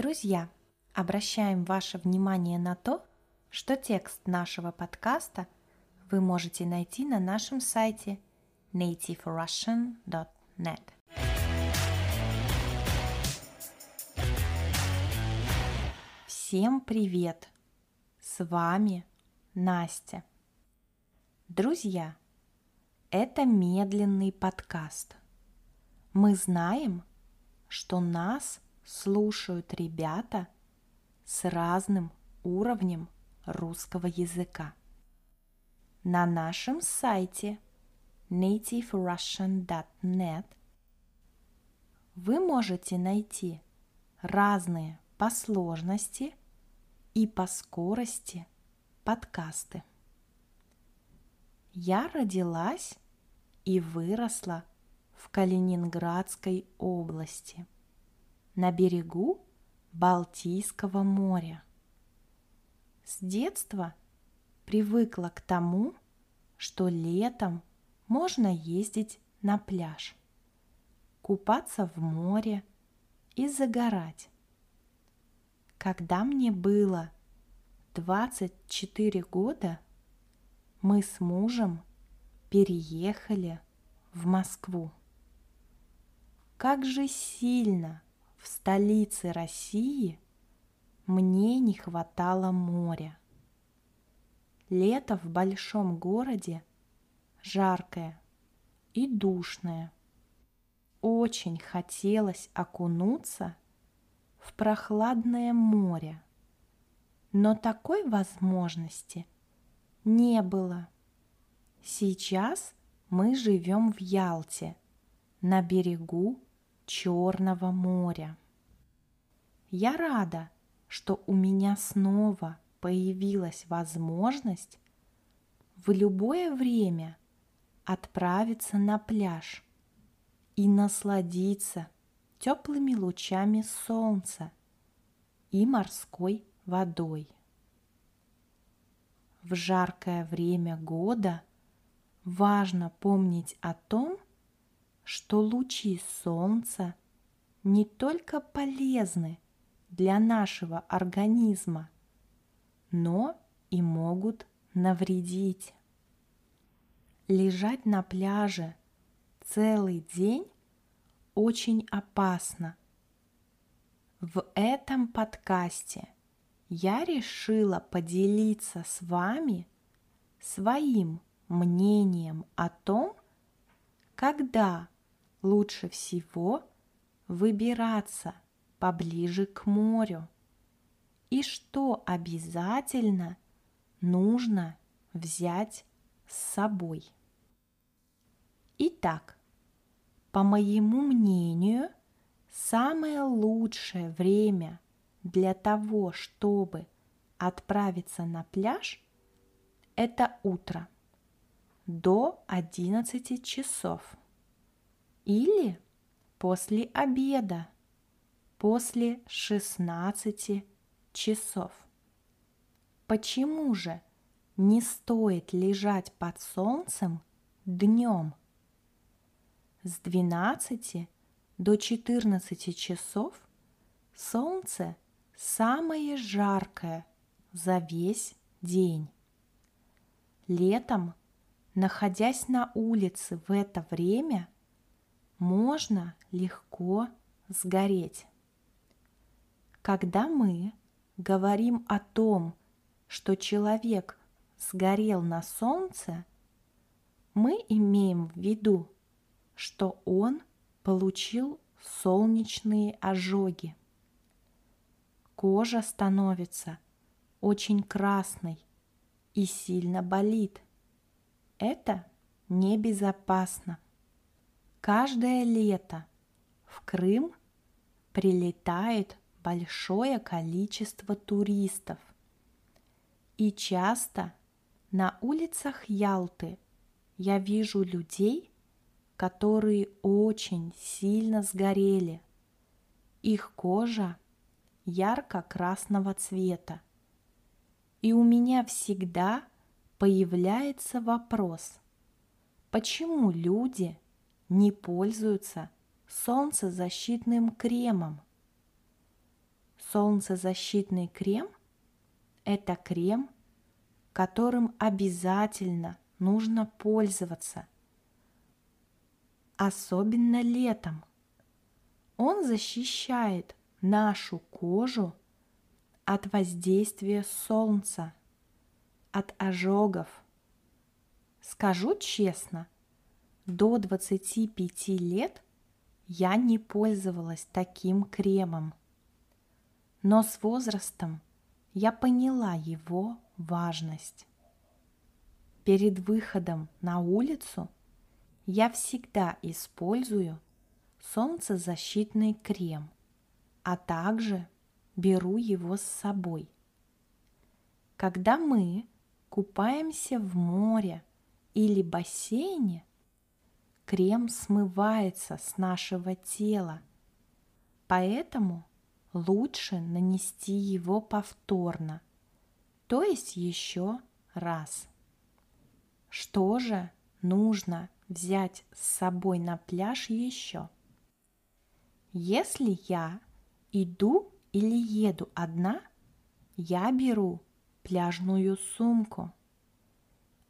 Друзья, обращаем ваше внимание на то, что текст нашего подкаста вы можете найти на нашем сайте nativerussian.net. Всем привет! С вами Настя. Друзья, это медленный подкаст. Мы знаем, что нас слушают ребята с разным уровнем русского языка. На нашем сайте nativerussian.net вы можете найти разные по сложности и по скорости подкасты. Я родилась и выросла в Калининградской области – на берегу Балтийского моря. С детства привыкла к тому, что летом можно ездить на пляж, купаться в море и загорать. Когда мне было 24 года, мы с мужем переехали в Москву. Как же сильно в столице России мне не хватало моря. Лето в большом городе жаркое и душное. Очень хотелось окунуться в прохладное море, но такой возможности не было. Сейчас мы живем в Ялте, на берегу Черного моря. Я рада, что у меня снова появилась возможность в любое время отправиться на пляж и насладиться теплыми лучами солнца и морской водой. В жаркое время года важно помнить о том, что лучи солнца не только полезны для нашего организма, но и могут навредить. Лежать на пляже целый день очень опасно. В этом подкасте я решила поделиться с вами своим мнением о том, когда лучше всего выбираться поближе к морю и что обязательно нужно взять с собой. Итак, по моему мнению, самое лучшее время для того, чтобы отправиться на пляж, это утро до 11 часов или после обеда, после 16 часов. Почему же не стоит лежать под солнцем днем? С 12 до 14 часов солнце самое жаркое за весь день. Летом, находясь на улице в это время – можно легко сгореть. Когда мы говорим о том, что человек сгорел на солнце, мы имеем в виду, что он получил солнечные ожоги. Кожа становится очень красной и сильно болит. Это небезопасно. Каждое лето в Крым прилетает большое количество туристов. И часто на улицах Ялты я вижу людей, которые очень сильно сгорели. Их кожа ярко-красного цвета. И у меня всегда появляется вопрос, почему люди – не пользуются солнцезащитным кремом. солнцезащитный крем – это крем, которым обязательно нужно пользоваться, особенно летом. Он защищает нашу кожу от воздействия солнца, от ожогов. Скажу честно, до 25 лет я не пользовалась таким кремом. Но с возрастом я поняла его важность. Перед выходом на улицу я всегда использую солнцезащитный крем, а также беру его с собой. Когда мы купаемся в море или бассейне, крем смывается с нашего тела, поэтому лучше нанести его повторно, то есть еще раз. Что же нужно взять с собой на пляж еще? Если я иду или еду одна, я беру пляжную сумку.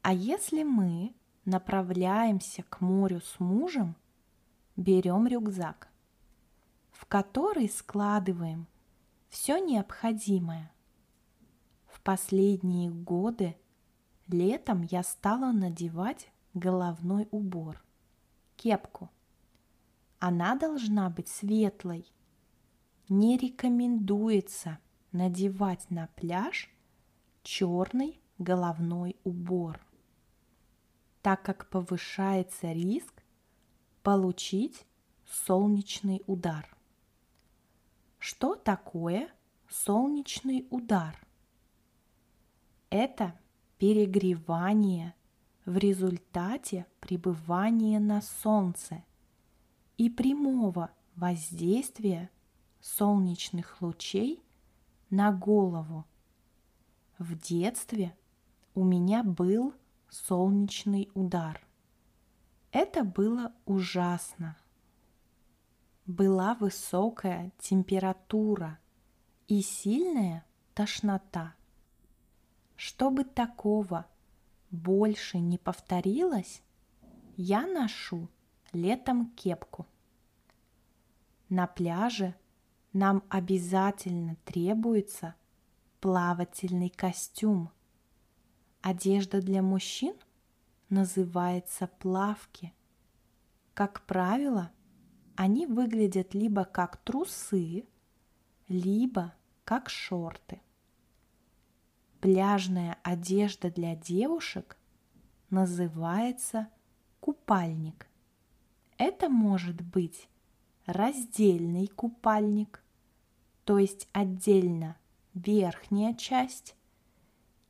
А если мы направляемся к морю с мужем, берем рюкзак, в который складываем все необходимое. В последние годы летом я стала надевать головной убор, кепку. Она должна быть светлой. Не рекомендуется надевать на пляж черный головной убор, так как повышается риск получить солнечный удар. Что такое солнечный удар? Это перегревание в результате пребывания на солнце и прямого воздействия солнечных лучей на голову. В детстве у меня был солнечный удар. Это было ужасно. Была высокая температура и сильная тошнота. Чтобы такого больше не повторилось, я ношу летом кепку. На пляже нам обязательно требуется плавательный костюм. Одежда для мужчин называется плавки. Как правило, они выглядят либо как трусы, либо как шорты. Пляжная одежда для девушек называется купальник. Это может быть раздельный купальник, то есть отдельно верхняя часть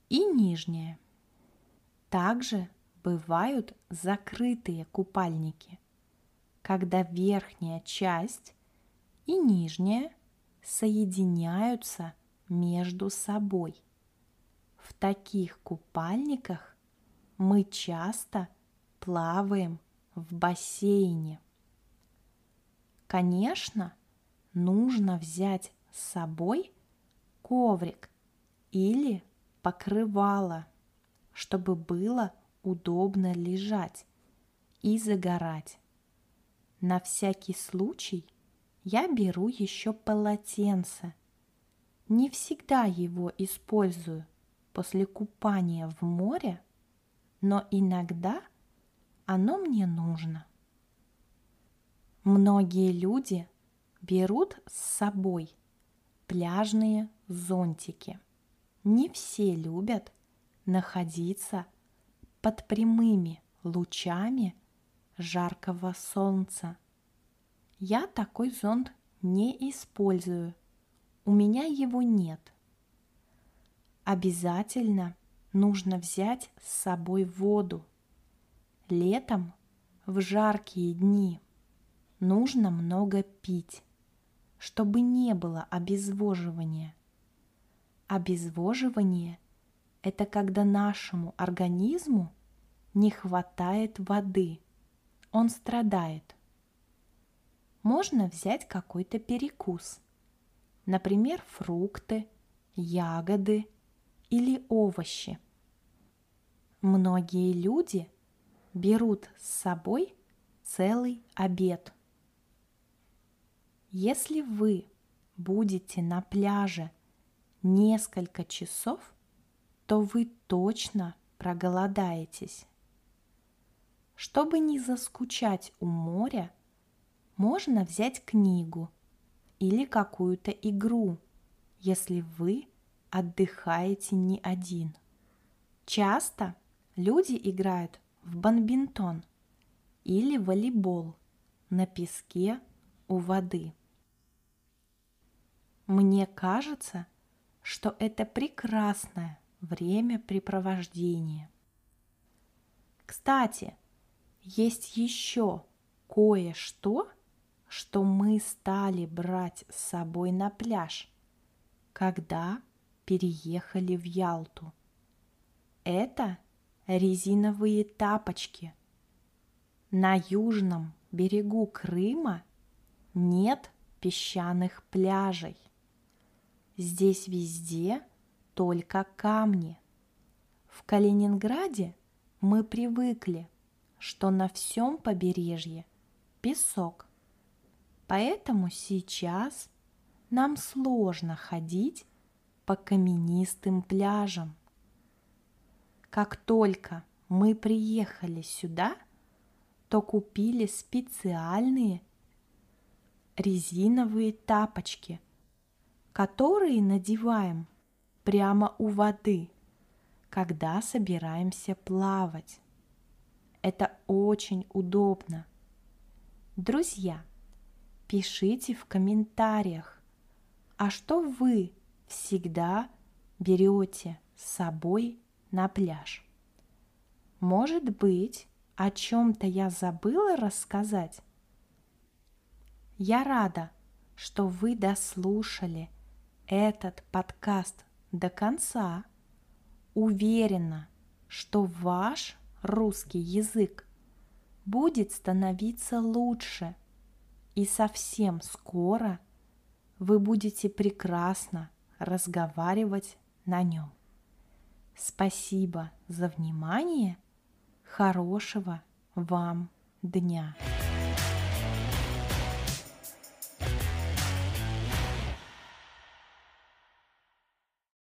и нижняя. Также бывают закрытые купальники, когда верхняя часть и нижняя соединяются между собой. В таких купальниках мы часто плаваем в бассейне. Конечно, нужно взять с собой коврик или покрывало, чтобы было удобно лежать и загорать. На всякий случай я беру еще полотенце. Не всегда его использую после купания в море, но иногда оно мне нужно. Многие люди берут с собой пляжные зонтики. Не все любят находиться под прямыми лучами жаркого солнца. Я такой зонт не использую. У меня его нет. Обязательно нужно взять с собой воду. Летом, в жаркие дни, нужно много пить, чтобы не было обезвоживания. Обезвоживание – это когда нашему организму не хватает воды, он страдает. Можно взять какой-то перекус. например, фрукты, ягоды или овощи. Многие люди берут с собой целый обед. Если вы будете на пляже несколько часов, то вы точно проголодаетесь. Чтобы не заскучать у моря, можно взять книгу или какую-то игру, если вы отдыхаете не один. Часто люди играют в бадминтон или волейбол на песке у воды. Мне кажется, что это прекрасное времяпрепровождение. Кстати, есть еще кое-что, что мы стали брать с собой на пляж, когда переехали в Ялту. Это резиновые тапочки. На южном берегу Крыма нет песчаных пляжей. Здесь везде только камни. В Калининграде мы привыкли, что на всем побережье песок. Поэтому сейчас нам сложно ходить по каменистым пляжам. Как только мы приехали сюда, то купили специальные резиновые тапочки, которые надеваем прямо у воды, когда собираемся плавать. Это очень удобно. Друзья, пишите в комментариях, а что вы всегда берете с собой на пляж? Может быть, о чем-то я забыла рассказать? Я рада, что вы дослушали этот подкаст до конца. Уверена, что ваш русский язык будет становиться лучше, и совсем скоро вы будете прекрасно разговаривать на нем. Спасибо за внимание. Хорошего вам дня!